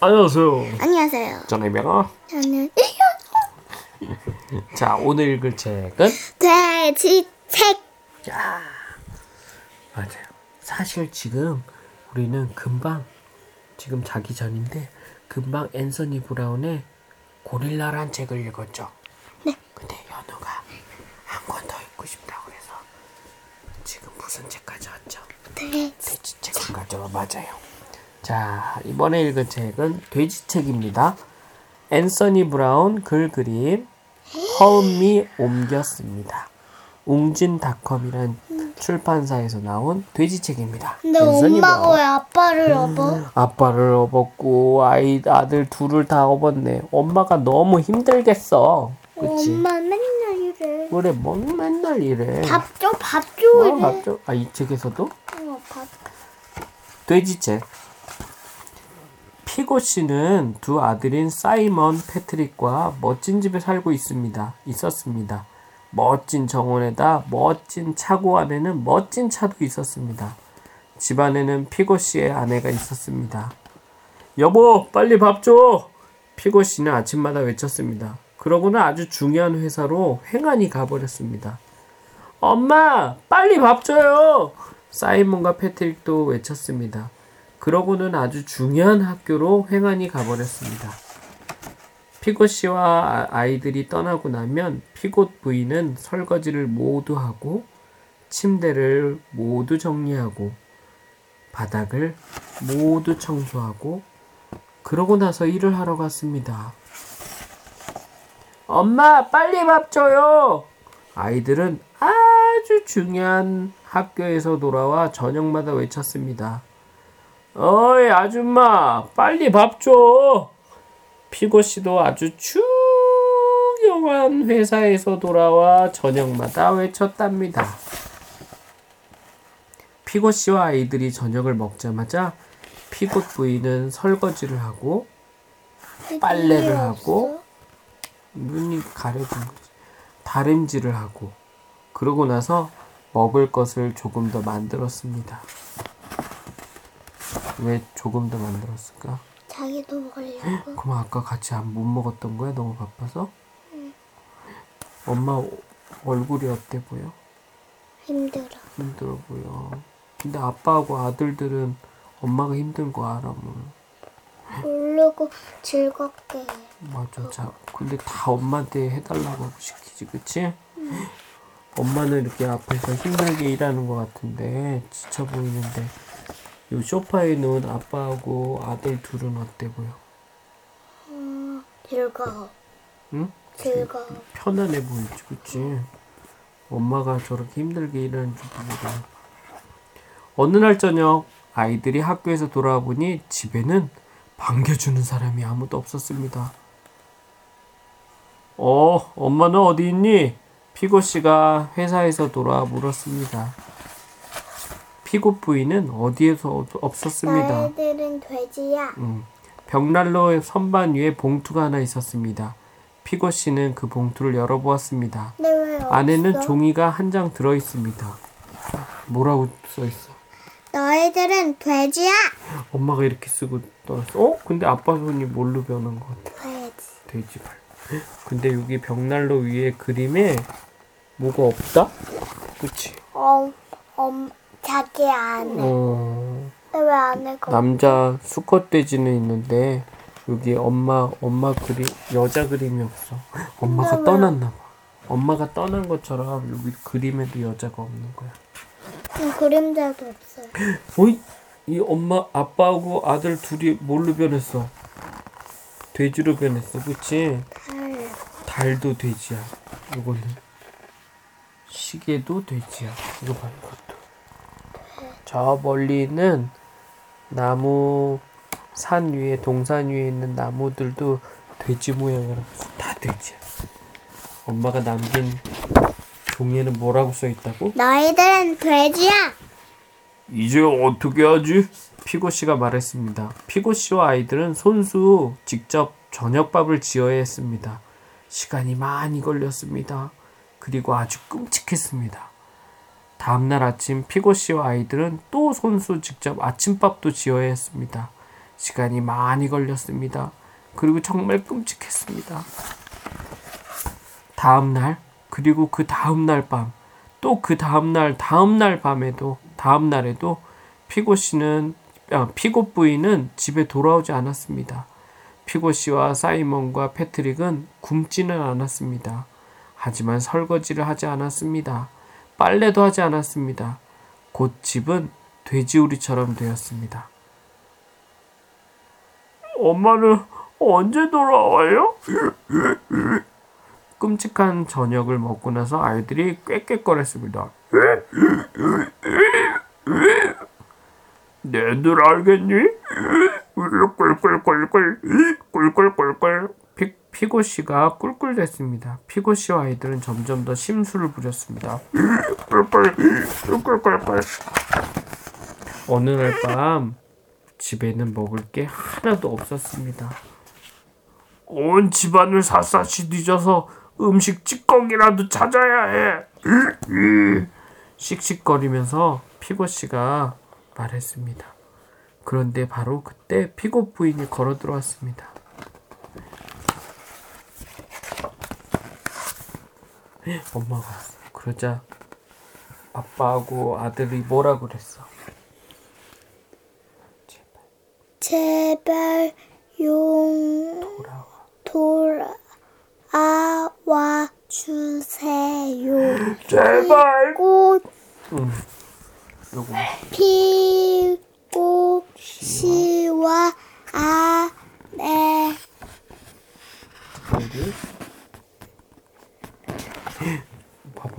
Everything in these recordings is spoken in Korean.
안녕하세요. 안녕하세요. 저는 이명아. 저는 자, 오늘 읽을 책은 돼지책. 야 맞아요. 사실 지금 우리는 금방 지금 자기 전인데 금방 앤서니 브라운의 고릴라란 책을 읽었죠. 네. 근데 연우가 한 권 더 읽고 싶다고 그래서 지금 무슨 책 가져왔죠? 돼지. 돼지책을 가져와 맞아요. 자 이번에 읽은 책은 돼지책입니다. 앤서니 브라운 글 그림 허은미 옮겼습니다. 웅진닷컴이란 출판사에서 나온 돼지책입니다. 근데 앤서니 엄마가 브라운. 왜 아빠를 업어? 아빠를 업었고 아이 아들 둘을 다 업었네. 엄마가 너무 힘들겠어. 그치? 엄마 맨날 이래. 그래 뭐 맨날 이래. 밥 줘, 밥 줘. 어, 이래. 맞죠? 아이 책에서도 어, 밥. 돼지책. 피고 씨는 두 아들인 사이먼 패트릭과 멋진 집에 살고 있습니다. 있었습니다. 멋진 정원에다 멋진 차고 안에는 멋진 차도 있었습니다. 집 안에는 피고 씨의 아내가 있었습니다. 여보, 빨리 밥 줘! 피고 씨는 아침마다 외쳤습니다. 그러고는 아주 중요한 회사로 횡하니 가버렸습니다. 엄마, 빨리 밥 줘요! 사이먼과 패트릭도 외쳤습니다. 그러고는 아주 중요한 학교로 횡하니 가버렸습니다. 피고 씨와 아- 아이들이 떠나고 나면 피고 부인은 설거지를 모두 하고 침대를 모두 정리하고 바닥을 모두 청소하고 그러고 나서 일을 하러 갔습니다. 엄마, 빨리 밥 줘요! 아이들은 아주 중요한 학교에서 돌아와 저녁마다 외쳤습니다. 어이, 아줌마, 빨리 밥 줘! 피고 씨도 아주 중요한 회사에서 돌아와 저녁마다 외쳤답니다. 피고 씨와 아이들이 저녁을 먹자마자 피고 부인은 설거지를 하고 빨래를 하고 눈이 가려진 거지. 다림질을 하고 그러고 나서 먹을 것을 조금 더 만들었습니다. 왜 조금 더 만들었을까? 자기도 먹으려고. 그럼 아까 같이 안 못 먹었던 거야? 너무 바빠서? 엄마 오- 얼굴이 어때 보여? 힘들어. 힘들어 보여. 근데 아빠하고 아들들은 엄마가 힘든 거 알아, 뭐. 모르고 즐겁게 해. 맞아. 자, 근데 다 엄마한테 해달라고 하고 시키지, 그치? 엄마는 이렇게 앞에서 힘들게 일하는 것 같은데, 지쳐 보이는데, 요 소파에 누운 아빠하고 아들 둘은 어때 보여? 음, 즐거워. 응? 즐거워. 편안해 보이지, 그치? 엄마가 저렇게 힘들게 일하는 줄 모르고. 어느 날 저녁, 아이들이 학교에서 돌아와 보니 집에는 반겨주는 사람이 아무도 없었습니다. 어, 엄마는 어디 있니? 피고 씨가 회사에서 돌아와 물었습니다. 피고 부인은 어디에서 없- 없었습니다. 너희들은 돼지야. 음, 벽난로 선반 위에 봉투가 하나 있었습니다. 피고 씨는 그 봉투를 열어보았습니다. 없어? 안에는 종이가 한 장 들어 있습니다. 뭐라고 써 있어? 너희들은 돼지야. 엄마가 이렇게 쓰고 떠났어. 어? 근데 아빠 손이 뭘로 변한 것 같아? 돼지. 돼지 발. 근데 여기 벽난로 위에 그림에 뭐가 없다? 그치? 어, 엄, 자기. 어, 근데 왜 안에 거? 남자 수컷 돼지는 있는데 여기 엄마 엄마 그림 여자 그림이 없어. 엄마가? 떠났나 봐. 엄마가 떠난 것처럼 여기 그림에도 여자가 없는 거야. 음, 그림자도 없어요. 어이? 이 엄마 아빠하고 아들 둘이 뭘로 변했어? 돼지로 변했어? 달. 달도 돼지야. 이거는 시계도 돼지야. 이거 봐, 이것도. 저 멀리는 나무 산 위에 동산 위에 있는 나무들도 돼지 모양으로 다 돼지야. 엄마가 남긴 종이에는 뭐라고 써 있다고? 너희들은 돼지야. 이제 어떻게 하지? 피고 씨가 말했습니다. 피고 씨와 아이들은 손수 직접 저녁밥을 지어야 했습니다. 시간이 많이 걸렸습니다. 그리고 아주 끔찍했습니다. 다음날 아침 피고 씨와 아이들은 또 손수 직접 아침밥도 지어야 했습니다. 시간이 많이 걸렸습니다. 그리고 정말 끔찍했습니다. 다음 날, 그리고 그 다음 날 밤, 또 그 다음 날, 다음 날 밤에도, 다음 날에도 피고 씨는, 아, 피고 부인은 집에 돌아오지 않았습니다. 피고 씨와 사이먼과 패트릭은 굶지는 않았습니다. 하지만 설거지를 하지 않았습니다. 빨래도 하지 않았습니다. 곧 집은 돼지우리처럼 되었습니다. 엄마는 언제 돌아와요? 끔찍한 저녁을 먹고 나서 아이들이 꾀꾀거렸습니다. 내들 알겠니? 꿀꿀꿀꿀꿀 꿀꿀꿀꿀 피, 피고 씨가 꿀꿀댔습니다. 피고 씨와 아이들은 점점 더 심술을 부렸습니다. 꿀꿀 꿀꿀꿀꿀 어느 날 밤 집에는 먹을 게 하나도 없었습니다. 온 집안을 샅샅이 뒤져서 음식 찌꺼기라도 찾아야 해. 씩씩거리면서 피고 씨가 말했습니다. 그런데 바로 그때 피고 부인이 걸어 들어왔습니다. 엄마가 왔어. 그러자 아빠하고 아들이 뭐라 그랬어? 제발 용 돌아와. 돌아와 주세요. 제발. 꽃 응. 요거 피고 씨와 아내 여기.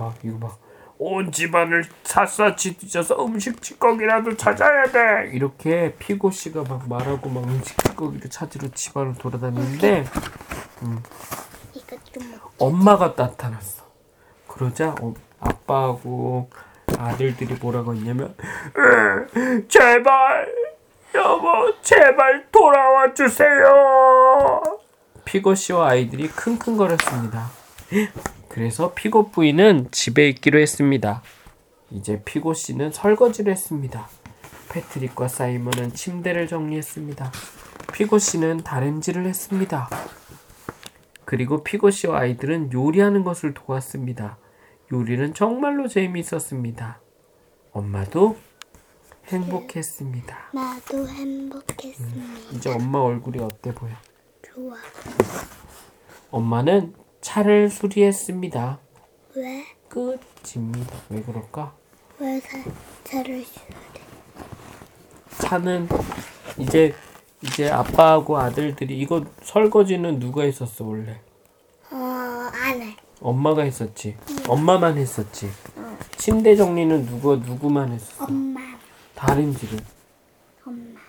봐봐 이거 봐. 온 집안을 샅샅이 뒤져서 음식 찌꺼기라도 찾아야 돼. 이렇게 피고 씨가 막 말하고 막 음식 찌꺼기를 찾으러 집안을 돌아다니는데 먹. 엄마가 나타났어. 그러자 어, 아빠하고 아들들이 뭐라고 했냐면 "으, 제발 여보 제발 돌아와 주세요. 피고 씨와 아이들이 킁킁거렸습니다. 그래서 피고 부인은 집에 있기로 했습니다. 이제 피고 씨는 설거지를 했습니다. 패트릭과 사이먼은 침대를 정리했습니다. 피고 씨는 다림질을 했습니다. 그리고 피고 씨와 아이들은 요리하는 것을 도왔습니다. 요리는 정말로 재미있었습니다. 엄마도 행복했습니다. 나도 행복했습니다. 이제 엄마 얼굴이 어때 보여? 좋아. 엄마는 차를 수리했습니다. 왜? 끝입니다. 왜 그럴까? 왜 사, 차를 주 차는 이제 이제 아빠하고 아들들이 이거 설거지는 누가 했었어 원래? 어, 안 해. 엄마가 했었지. 엄마만 했었지. 침대 정리는 누가 누구만 했었어? 엄마, 다림질은. 엄마.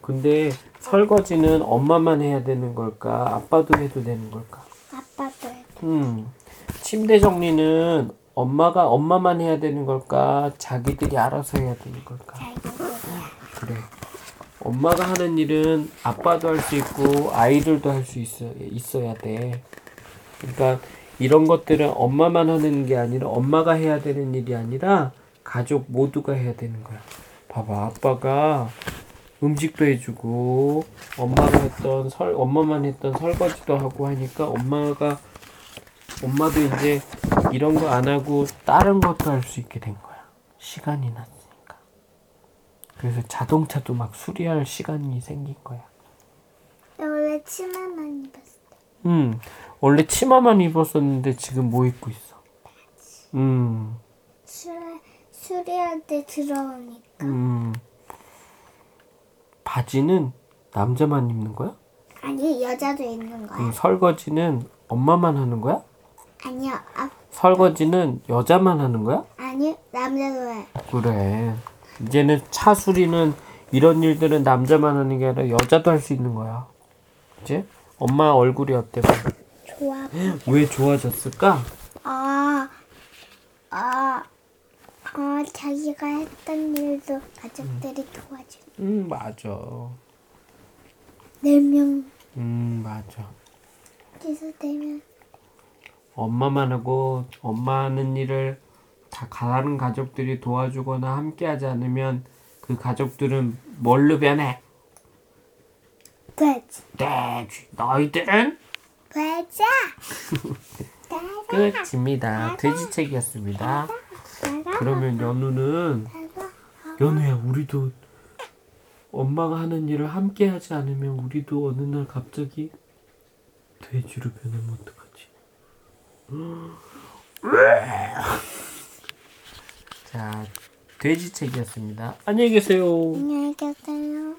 근데 설거지는 엄마만 해야 되는 걸까? 아빠도 해도 되는 걸까? 음. 침대 정리는 엄마가 엄마만 해야 되는 걸까? 자기들이 알아서 해야 되는 걸까? 그래. 엄마가 하는 일은 아빠도 할 수 있고 아이들도 할 수 있어 있어야 돼. 그러니까 이런 것들은 엄마만 하는 게 아니라 엄마가 해야 되는 일이 아니라 가족 모두가 해야 되는 거야. 봐봐, 아빠가 음식도 해주고 엄마가 했던 설 엄마만 했던 설거지도 하고 하니까 엄마가 엄마도 이제 이런 거 안 하고 다른 것도 할 수 있게 된 거야. 시간이 났으니까. 그래서 자동차도 막 수리할 시간이 생긴 거야. 원래 치마만 입었어. 음, 원래 치마만 입었었는데 지금 뭐 입고 있어? 음, 수리, 수리할 때 들어오니까. 음. 바지는 남자만 입는 거야? 아니, 여자도 있는 거야. 음, 설거지는 엄마만 하는 거야? 아니요, 아, 설거지는 여자만 하는 거야? 아니, 남자도 해. 그래. 이제는 차 수리는 이런 일들은 남자만 하는 게 아니라 여자도 할 수 있는 거야. 그치? 엄마 얼굴이 어때? 좋아. 왜 좋아졌을까? 아, 아, 아, 자기가 했던 일도 가족들이 도와줘. 음, 맞아. 네 명, 음, 맞아. 기수 되면 엄마만 하고 엄마 하는 일을 다 다른 가족들이 도와주거나 함께 하지 않으면 그 가족들은 뭘로 변해? 돼지. 돼지. 너희들은 돼지. 끝입니다. 돼지책이었습니다. 그러면 연우는 연우야 우리도 엄마가 하는 일을 함께 하지 않으면 우리도 어느 날 갑자기 돼지로 변하면 어떡하지? 자, 돼지책이었습니다. 안녕히 계세요. 안녕히 계세요.